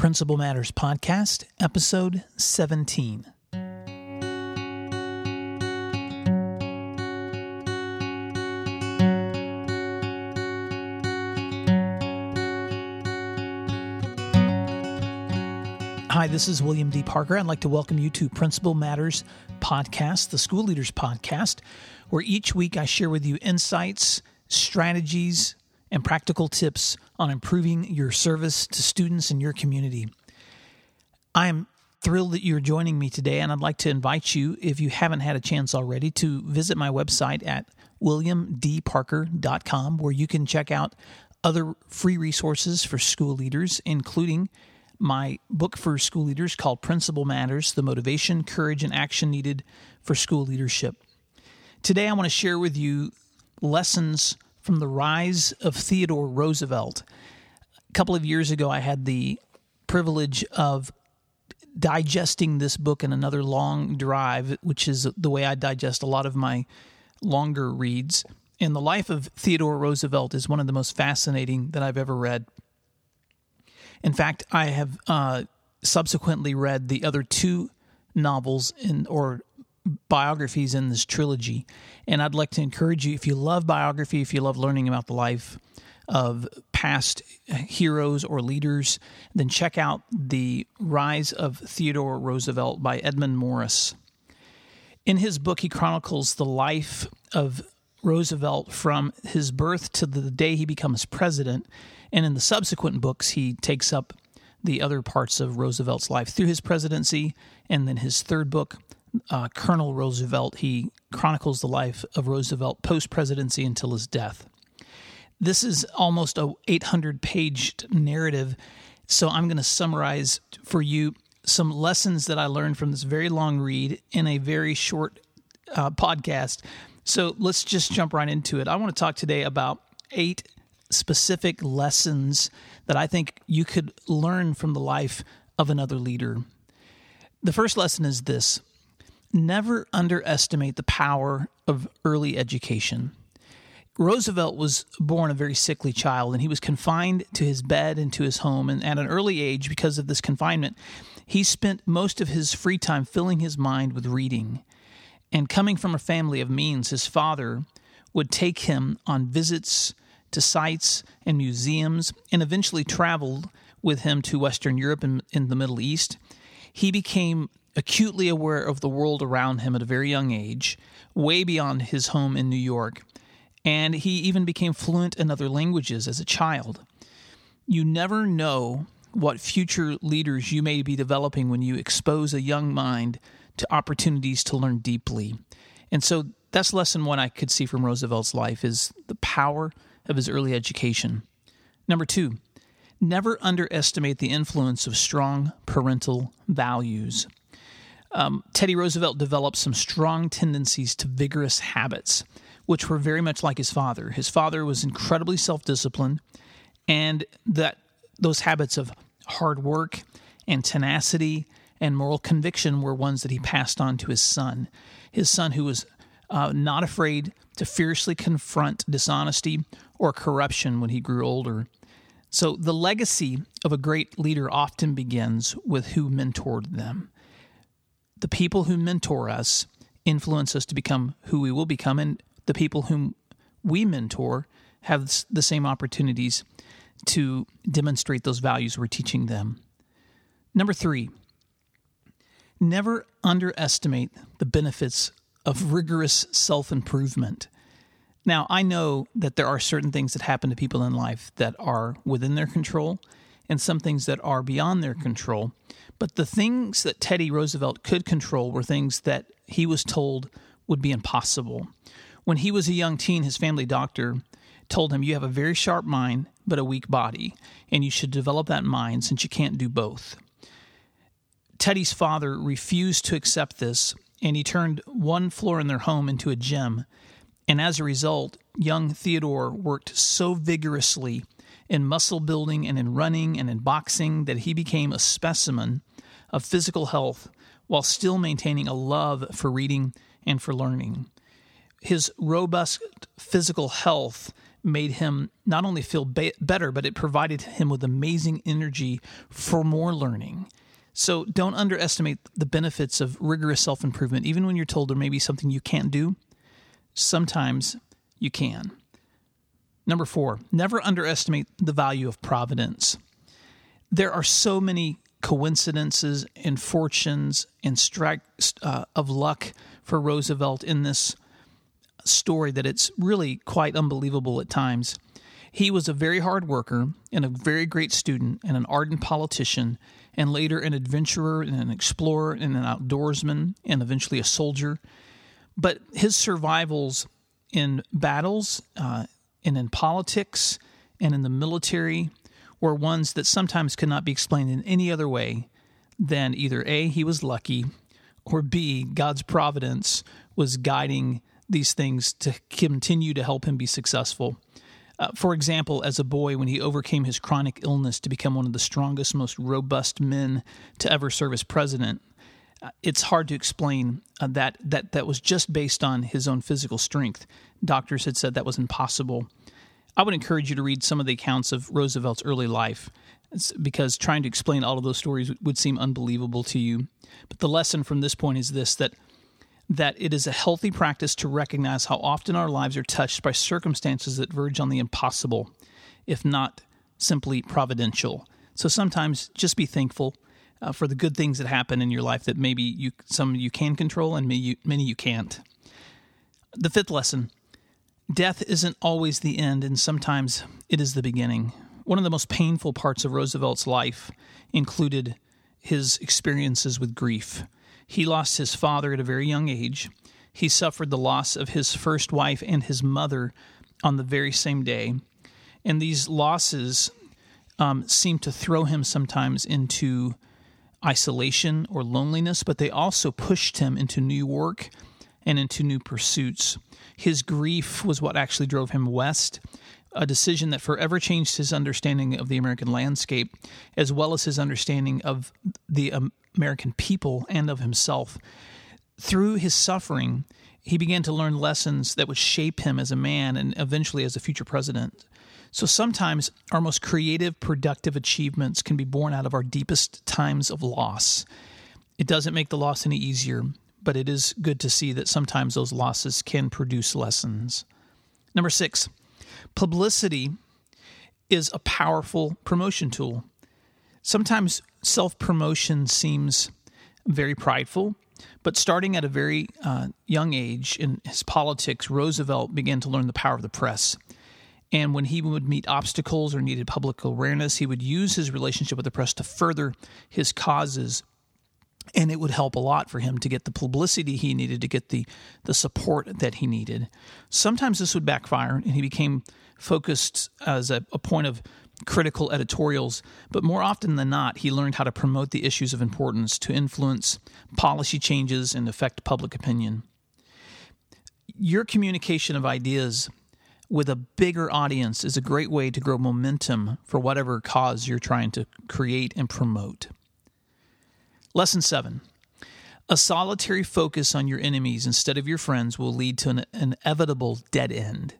Principal Matters Podcast, Episode 17. Hi, this is William D. Parker. I'd like to welcome you to Principal Matters Podcast, the School Leaders Podcast, where each week I share with you insights, strategies, and practical tips on improving your service to students in your community. I am thrilled that you're joining me today, and I'd like to invite you, if you haven't had a chance already, to visit my website at williamdparker.com, where you can check out other free resources for school leaders, including my book for school leaders called Principal Matters The Motivation, Courage, and Action Needed for School Leadership. Today, I want to share with you lessons from the rise of Theodore Roosevelt. A couple of years ago, I had the privilege of digesting this book in another long drive, which is the way I digest a lot of my longer reads. And the life of Theodore Roosevelt is one of the most fascinating that I've ever read. In fact, I have uh, subsequently read the other two novels in or biographies in this trilogy. And I'd like to encourage you if you love biography, if you love learning about the life of past heroes or leaders, then check out The Rise of Theodore Roosevelt by Edmund Morris. In his book, he chronicles the life of Roosevelt from his birth to the day he becomes president. And in the subsequent books, he takes up the other parts of Roosevelt's life through his presidency. And then his third book, uh, Colonel Roosevelt, he chronicles the life of Roosevelt post presidency until his death. This is almost a 800 page narrative, so I'm going to summarize for you some lessons that I learned from this very long read in a very short uh, podcast. So let's just jump right into it. I want to talk today about eight specific lessons that I think you could learn from the life of another leader. The first lesson is this never underestimate the power of early education. Roosevelt was born a very sickly child and he was confined to his bed and to his home. And at an early age, because of this confinement, he spent most of his free time filling his mind with reading. And coming from a family of means, his father would take him on visits to sites and museums and eventually traveled with him to Western Europe and in the Middle East. He became acutely aware of the world around him at a very young age, way beyond his home in New York, and he even became fluent in other languages as a child. You never know what future leaders you may be developing when you expose a young mind to opportunities to learn deeply. And so that's lesson one I could see from Roosevelt's life is the power of his early education. Number two, never underestimate the influence of strong parental values. Um, Teddy Roosevelt developed some strong tendencies to vigorous habits, which were very much like his father. His father was incredibly self disciplined, and that those habits of hard work and tenacity and moral conviction were ones that he passed on to his son. His son, who was uh, not afraid to fiercely confront dishonesty or corruption when he grew older. So, the legacy of a great leader often begins with who mentored them the people who mentor us influence us to become who we will become, and the people whom we mentor have the same opportunities to demonstrate those values we're teaching them. Number three, never underestimate the benefits of rigorous self improvement. Now, I know that there are certain things that happen to people in life that are within their control and some things that are beyond their control. But the things that Teddy Roosevelt could control were things that he was told would be impossible. When he was a young teen, his family doctor told him, You have a very sharp mind, but a weak body, and you should develop that mind since you can't do both. Teddy's father refused to accept this, and he turned one floor in their home into a gym. And as a result, young Theodore worked so vigorously in muscle building and in running and in boxing that he became a specimen of physical health while still maintaining a love for reading and for learning. His robust physical health made him not only feel be- better, but it provided him with amazing energy for more learning. So don't underestimate the benefits of rigorous self improvement, even when you're told there may be something you can't do. Sometimes you can. Number four, never underestimate the value of providence. There are so many coincidences and fortunes and strikes uh, of luck for Roosevelt in this story that it's really quite unbelievable at times. He was a very hard worker and a very great student and an ardent politician, and later an adventurer and an explorer and an outdoorsman and eventually a soldier. But his survivals in battles uh, and in politics and in the military were ones that sometimes could not be explained in any other way than either A, he was lucky, or B, God's providence was guiding these things to continue to help him be successful. Uh, for example, as a boy, when he overcame his chronic illness to become one of the strongest, most robust men to ever serve as president, it's hard to explain uh, that that that was just based on his own physical strength. Doctors had said that was impossible. I would encourage you to read some of the accounts of Roosevelt's early life because trying to explain all of those stories would seem unbelievable to you. But the lesson from this point is this that that it is a healthy practice to recognize how often our lives are touched by circumstances that verge on the impossible, if not simply providential. So sometimes just be thankful uh, for the good things that happen in your life that maybe you some you can control and many you, many you can't. The fifth lesson Death isn't always the end, and sometimes it is the beginning. One of the most painful parts of Roosevelt's life included his experiences with grief. He lost his father at a very young age. He suffered the loss of his first wife and his mother on the very same day. And these losses um, seem to throw him sometimes into isolation or loneliness, but they also pushed him into new work and into new pursuits. His grief was what actually drove him west, a decision that forever changed his understanding of the American landscape, as well as his understanding of the American people and of himself. Through his suffering, he began to learn lessons that would shape him as a man and eventually as a future president. So sometimes our most creative, productive achievements can be born out of our deepest times of loss. It doesn't make the loss any easier, but it is good to see that sometimes those losses can produce lessons. Number six, publicity is a powerful promotion tool. Sometimes self promotion seems very prideful, but starting at a very uh, young age in his politics, Roosevelt began to learn the power of the press. And when he would meet obstacles or needed public awareness, he would use his relationship with the press to further his causes. And it would help a lot for him to get the publicity he needed to get the the support that he needed. Sometimes this would backfire and he became focused as a, a, point of critical editorials. But more often than not he learned how to promote the issues of importance to influence policy changes and affect public opinion. Your communication of ideas with a bigger audience is a great way to grow momentum for whatever cause you're trying to create and promote Lesson seven a solitary focus on your enemies instead of your friends will lead to an inevitable dead end.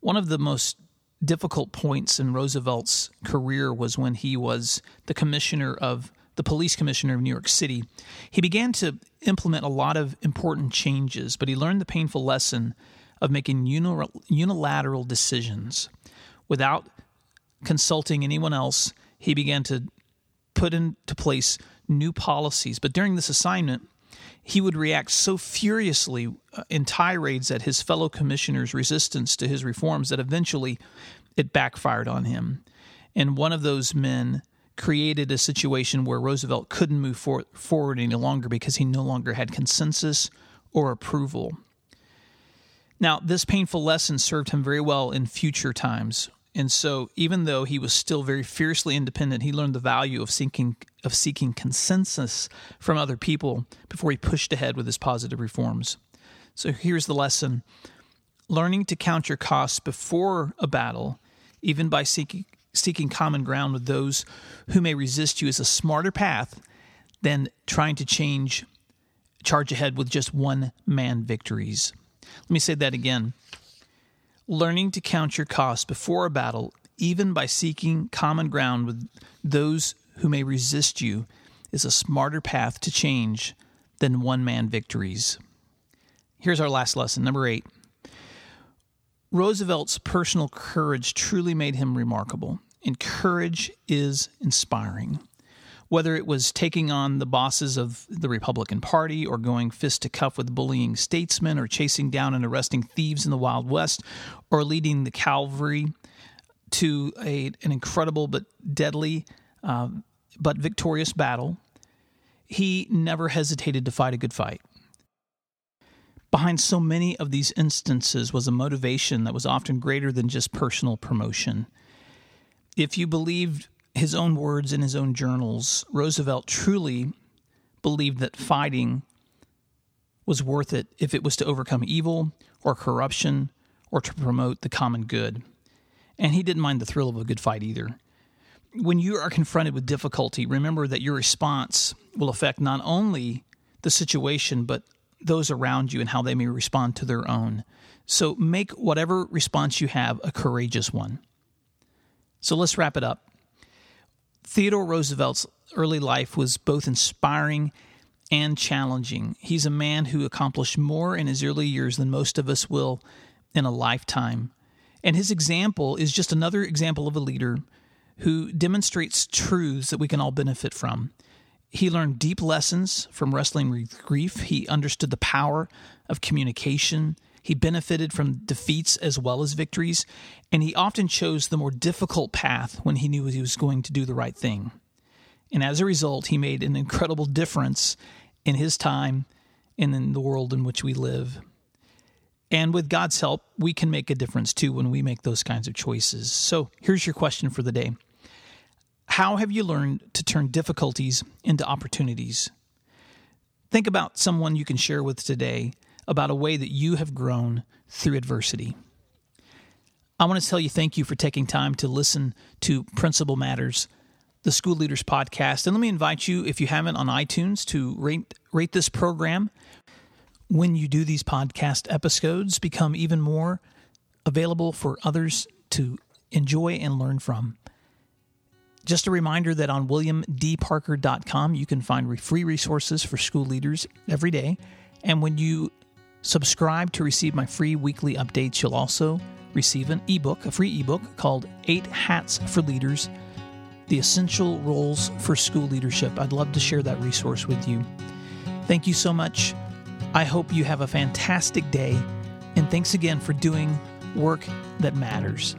One of the most difficult points in Roosevelt's career was when he was the commissioner of the police commissioner of New York City. He began to implement a lot of important changes, but he learned the painful lesson of making unilateral decisions without consulting anyone else. He began to put into place new policies. But during this assignment, he would react so furiously uh, in tirades at his fellow commissioners' resistance to his reforms that eventually it backfired on him. And one of those men created a situation where Roosevelt couldn't move for- forward any longer because he no longer had consensus or approval. Now, this painful lesson served him very well in future times and so, even though he was still very fiercely independent, he learned the value of seeking of seeking consensus from other people before he pushed ahead with his positive reforms. So, here's the lesson: learning to count your costs before a battle, even by seeking seeking common ground with those who may resist you, is a smarter path than trying to change charge ahead with just one man victories. Let me say that again Learning to count your costs before a battle, even by seeking common ground with those who may resist you, is a smarter path to change than one man victories. Here's our last lesson, number eight. Roosevelt's personal courage truly made him remarkable, and courage is inspiring. Whether it was taking on the bosses of the Republican Party, or going fist to cuff with bullying statesmen, or chasing down and arresting thieves in the Wild West, or leading the cavalry to a, an incredible but deadly uh, but victorious battle, he never hesitated to fight a good fight. Behind so many of these instances was a motivation that was often greater than just personal promotion. If you believed his own words in his own journals, Roosevelt truly believed that fighting was worth it if it was to overcome evil or corruption or to promote the common good. And he didn't mind the thrill of a good fight either. When you are confronted with difficulty, remember that your response will affect not only the situation, but those around you and how they may respond to their own. So make whatever response you have a courageous one. So let's wrap it up. Theodore Roosevelt's early life was both inspiring and challenging. He's a man who accomplished more in his early years than most of us will in a lifetime. And his example is just another example of a leader who demonstrates truths that we can all benefit from. He learned deep lessons from wrestling with grief. He understood the power of communication. He benefited from defeats as well as victories, and he often chose the more difficult path when he knew he was going to do the right thing. And as a result, he made an incredible difference in his time and in the world in which we live. And with God's help, we can make a difference too when we make those kinds of choices. So here's your question for the day How have you learned to turn difficulties into opportunities? Think about someone you can share with today about a way that you have grown through adversity. I want to tell you thank you for taking time to listen to Principal Matters, the School Leaders Podcast. And let me invite you, if you haven't on iTunes, to rate, rate this program when you do these podcast episodes become even more available for others to enjoy and learn from. Just a reminder that on williamdparker.com you can find free resources for school leaders every day. And when you subscribe to receive my free weekly updates, you'll also receive an ebook, a free ebook called Eight Hats for Leaders The Essential Roles for School Leadership. I'd love to share that resource with you. Thank you so much I hope you have a fantastic day, and thanks again for doing work that matters.